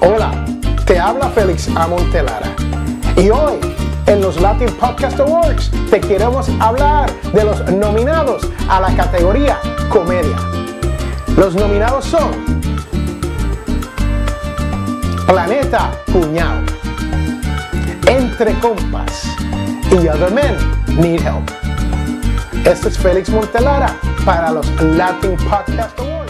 Hola, te habla Félix Amontelara. Y hoy, en los Latin Podcast Awards, te queremos hablar de los nominados a la categoría Comedia. Los nominados son Planeta Cuñado, Entre Compas y Other Men Need Help. Este es Félix Montelara para los Latin Podcast Awards.